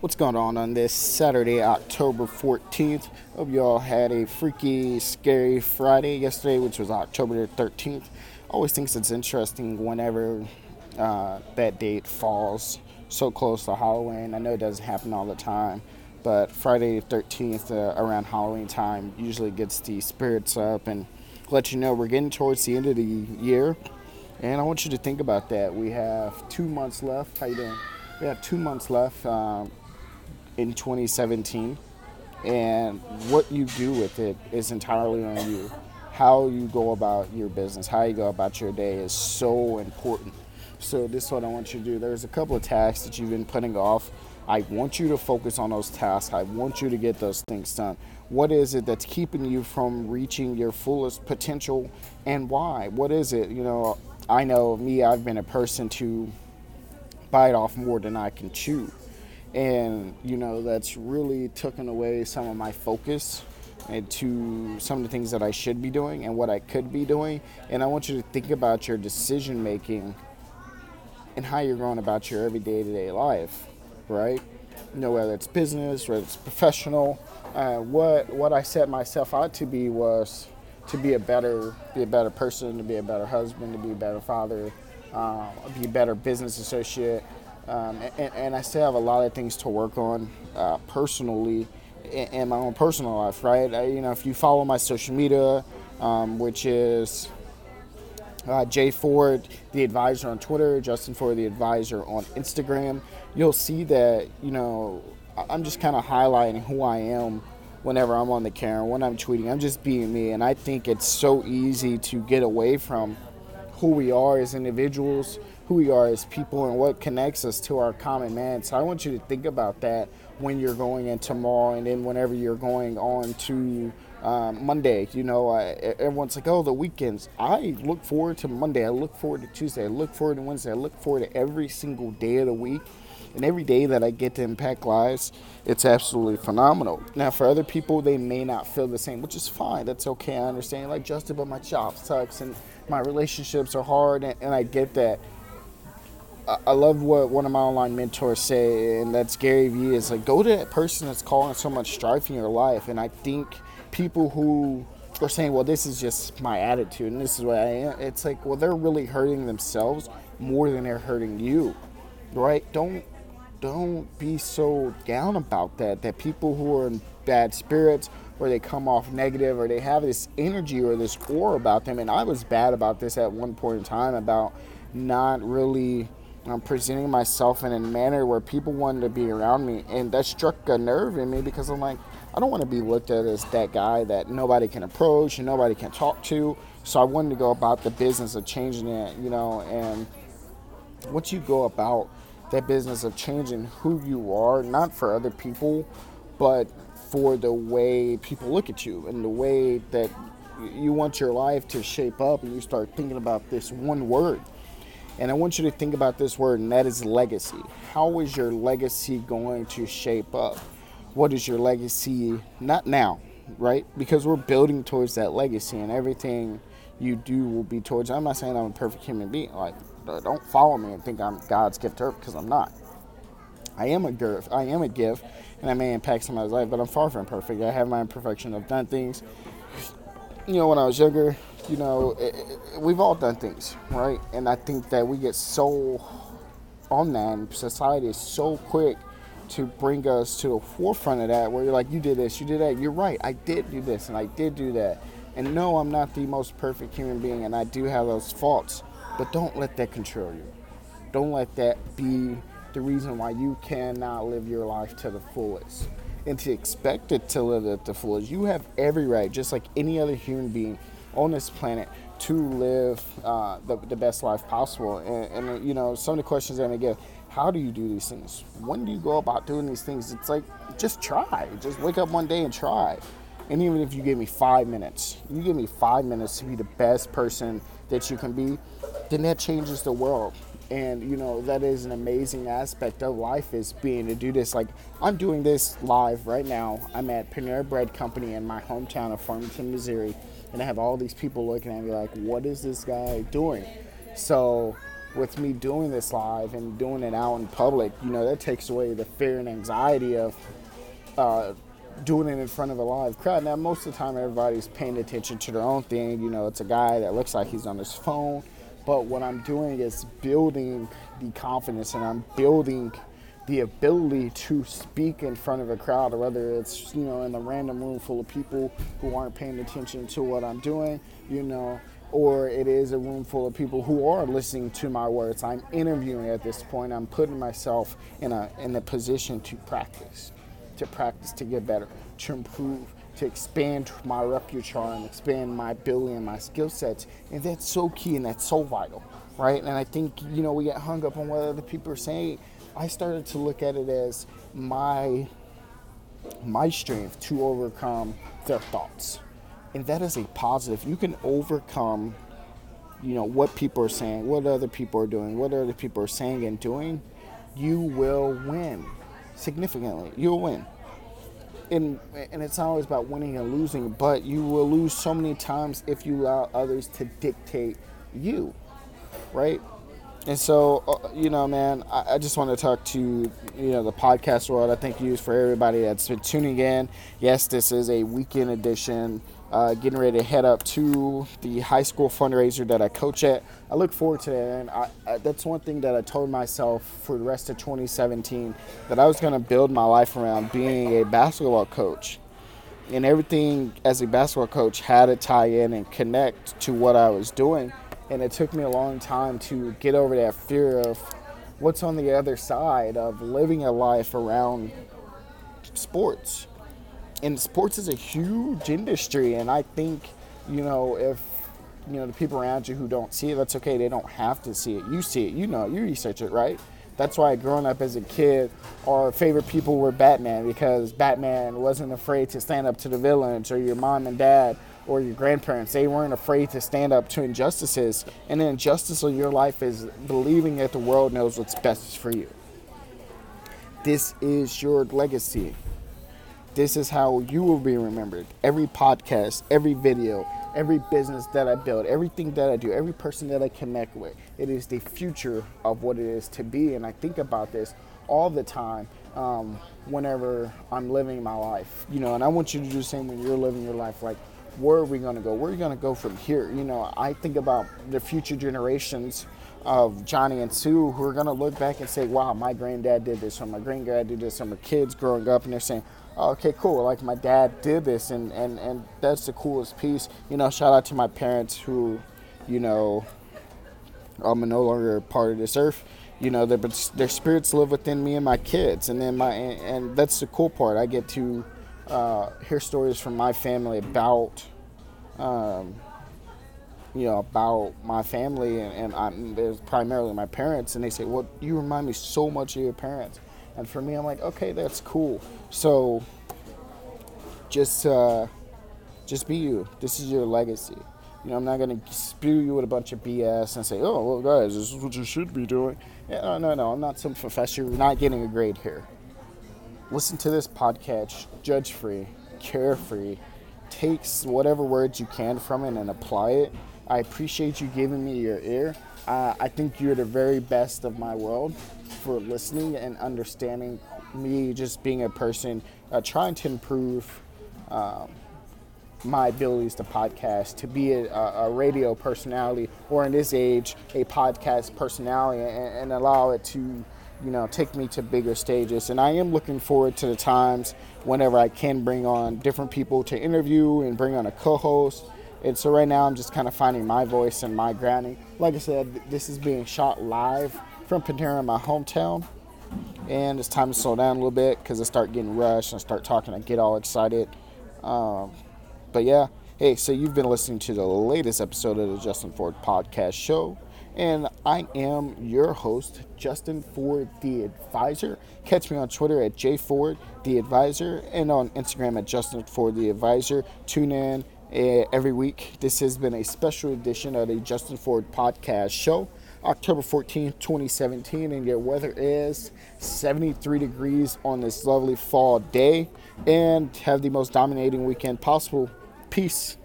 What's going on on this Saturday, October 14th? Hope you all had a freaky, scary Friday yesterday, which was October 13th. Always thinks it's interesting whenever uh, that date falls so close to Halloween. I know it doesn't happen all the time, but Friday the 13th uh, around Halloween time usually gets the spirits up and let you know we're getting towards the end of the year. And I want you to think about that. We have two months left. How you doing? We have two months left. Um, in 2017, and what you do with it is entirely on you. How you go about your business, how you go about your day is so important. So, this is what I want you to do. There's a couple of tasks that you've been putting off. I want you to focus on those tasks. I want you to get those things done. What is it that's keeping you from reaching your fullest potential and why? What is it? You know, I know me, I've been a person to bite off more than I can chew and you know that's really taken away some of my focus to some of the things that I should be doing and what I could be doing. And I want you to think about your decision making and how you're going about your everyday to day life, right? You know, whether it's business, whether it's professional. Uh, what what I set myself out to be was to be a better be a better person, to be a better husband, to be a better father, uh, be a better business associate, um, and, and, I still have a lot of things to work on uh, personally in, in, my own personal life, right? I, you know, if you follow my social media, um, which is uh, Jay Ford, the advisor on Twitter, Justin Ford, the advisor on Instagram, you'll see that, you know, I'm just kind of highlighting who I am whenever I'm on the camera, when I'm tweeting. I'm just being me. And I think it's so easy to get away from who we are as individuals who we are as people and what connects us to our common man. So I want you to think about that when you're going into tomorrow and then whenever you're going on to um, Monday. You know, everyone's like, oh, the weekends. I look forward to Monday. I look forward to Tuesday. I look forward to Wednesday. I look forward to every single day of the week. And every day that I get to impact lives, it's absolutely phenomenal. Now, for other people, they may not feel the same, which is fine. That's okay. I understand. Like, Justin, but my job sucks and my relationships are hard, and, and I get that. I love what one of my online mentors say, and that's Gary Vee. Is like go to that person that's causing so much strife in your life, and I think people who are saying, "Well, this is just my attitude, and this is what I am," it's like, well, they're really hurting themselves more than they're hurting you, right? Don't don't be so down about that. That people who are in bad spirits or they come off negative or they have this energy or this aura about them. And I was bad about this at one point in time about not really I'm presenting myself in a manner where people wanted to be around me, and that struck a nerve in me because I'm like, I don't want to be looked at as that guy that nobody can approach and nobody can talk to. So I wanted to go about the business of changing it, you know, and once you go about that business of changing who you are, not for other people, but for the way people look at you and the way that you want your life to shape up, and you start thinking about this one word and I want you to think about this word, and that is legacy. How is your legacy going to shape up? What is your legacy, not now, right? Because we're building towards that legacy, and everything you do will be towards. I'm not saying I'm a perfect human being. Like, don't follow me and think I'm God's gift to earth because I'm not. I am a gift. I am a gift, and I may impact somebody's life, but I'm far from perfect. I have my imperfection. I've done things. You know, when I was younger, you know, it, it, we've all done things, right? And I think that we get so on that, and society is so quick to bring us to the forefront of that, where you're like, you did this, you did that. You're right, I did do this, and I did do that. And no, I'm not the most perfect human being, and I do have those faults, but don't let that control you. Don't let that be the reason why you cannot live your life to the fullest. And to expect it to live at the fullest, you have every right, just like any other human being, on this planet to live uh, the, the best life possible. And, and, you know, some of the questions that I get, how do you do these things? When do you go about doing these things? It's like, just try. Just wake up one day and try. And even if you give me five minutes, you give me five minutes to be the best person that you can be, then that changes the world. And you know that is an amazing aspect of life is being to do this. Like I'm doing this live right now. I'm at Panera Bread Company in my hometown of Farmington, Missouri and I have all these people looking at me like, what is this guy doing? So with me doing this live and doing it out in public, you know, that takes away the fear and anxiety of uh, doing it in front of a live crowd. Now, most of the time, everybody's paying attention to their own thing. You know, it's a guy that looks like he's on his phone. But what I'm doing is building the confidence and I'm building the ability to speak in front of a crowd, or whether it's, you know, in a random room full of people who aren't paying attention to what I'm doing, you know, or it is a room full of people who are listening to my words. I'm interviewing at this point. I'm putting myself in a in a position to practice, to practice to get better, to improve, to expand my repertoire and expand my ability and my skill sets. And that's so key and that's so vital, right? And I think you know we get hung up on what other people are saying. I started to look at it as my my strength to overcome their thoughts and that is a positive. You can overcome, you know, what people are saying, what other people are doing, what other people are saying and doing. You will win significantly. You'll win. And, and it's not always about winning and losing, but you will lose so many times if you allow others to dictate you, right? And so, uh, you know, man, I, I, just want to talk to you know the podcast world. I thank you for everybody that's been tuning in. Yes, this is a weekend edition uh, getting ready to head up to the high school fundraiser that I coach at. I look forward to that, and I, I, that's one thing that I told myself for the rest of 2017 that I was going to build my life around being a basketball coach. And everything as a basketball coach had to tie in and connect to what I was doing. And it took me a long time to get over that fear of what's on the other side of living a life around sports and sports is a huge industry, and I think you know if you know the people around you who don't see it, that's okay. They don't have to see it. You see it. You know. It. You research it, right? That's why growing up as a kid, our favorite people were Batman because Batman wasn't afraid to stand up to the villains or your mom and dad or your grandparents. They weren't afraid to stand up to injustices. And the injustice of your life is believing that the world knows what's best for you. This is your legacy. This is how you will be remembered. Every podcast, every video, every business that I build, everything that I do, every person that I connect with, it is the future of what it is to be. And I think about this all the time um, whenever I'm living my life. You know, and I want you to do the same when you're living your life. Like, where are we going to go? Where are we going to go from here? You know, I think about the future generations of Johnny and Sue who are going to look back and say, wow, my granddad did this, or my granddad did this, or my kids growing up, and they're saying, oh, okay, cool. Like my dad did this, and, and, and that's the coolest piece. You know, shout out to my parents who, you know, I'm no longer part of this earth. You know, their their spirits live within me and my kids, and then my and, and that's the cool part. I get to uh, hear stories from my family about, um, you know, about my family, and, and I'm, primarily my parents, and they say, "Well, you remind me so much of your parents." And for me, I'm like, okay, that's cool. So just uh, just be you. This is your legacy. You know, I'm not gonna spew you with a bunch of BS and say, "Oh, well, guys, this is what you should be doing." Yeah, no, no, no. I'm not some professor. You're not getting a grade here. Listen to this podcast, judge free, carefree. Takes whatever words you can from it and apply it. I appreciate you giving me your ear. Uh, I think you're the very best of my world for listening and understanding me just being a person uh, trying to improve um, my abilities to podcast, to be a, a, radio personality, or in this age, a podcast personality, and, and, allow it to, you know, take me to bigger stages. And I am looking forward to the times whenever I can bring on different people to interview and bring on a co-host. And so right now, I'm just kind of finding my voice and my grounding. Like I said, this is being shot live from Panera, my hometown. And it's time to slow down a little bit because I start getting rushed and I start talking. I get all excited. Um, but yeah, hey, so you've been listening to the latest episode of the Justin Ford Podcast Show. And I am your host, Justin Ford, the advisor. Catch me on Twitter at jford, the advisor, and on Instagram at Justin Ford, the advisor. Tune in uh, every week. This has been a special edition of the Justin Ford Podcast Show. October 14th, 2017, and your weather is 73 degrees on this lovely fall day, and have the most dominating weekend possible. Peace.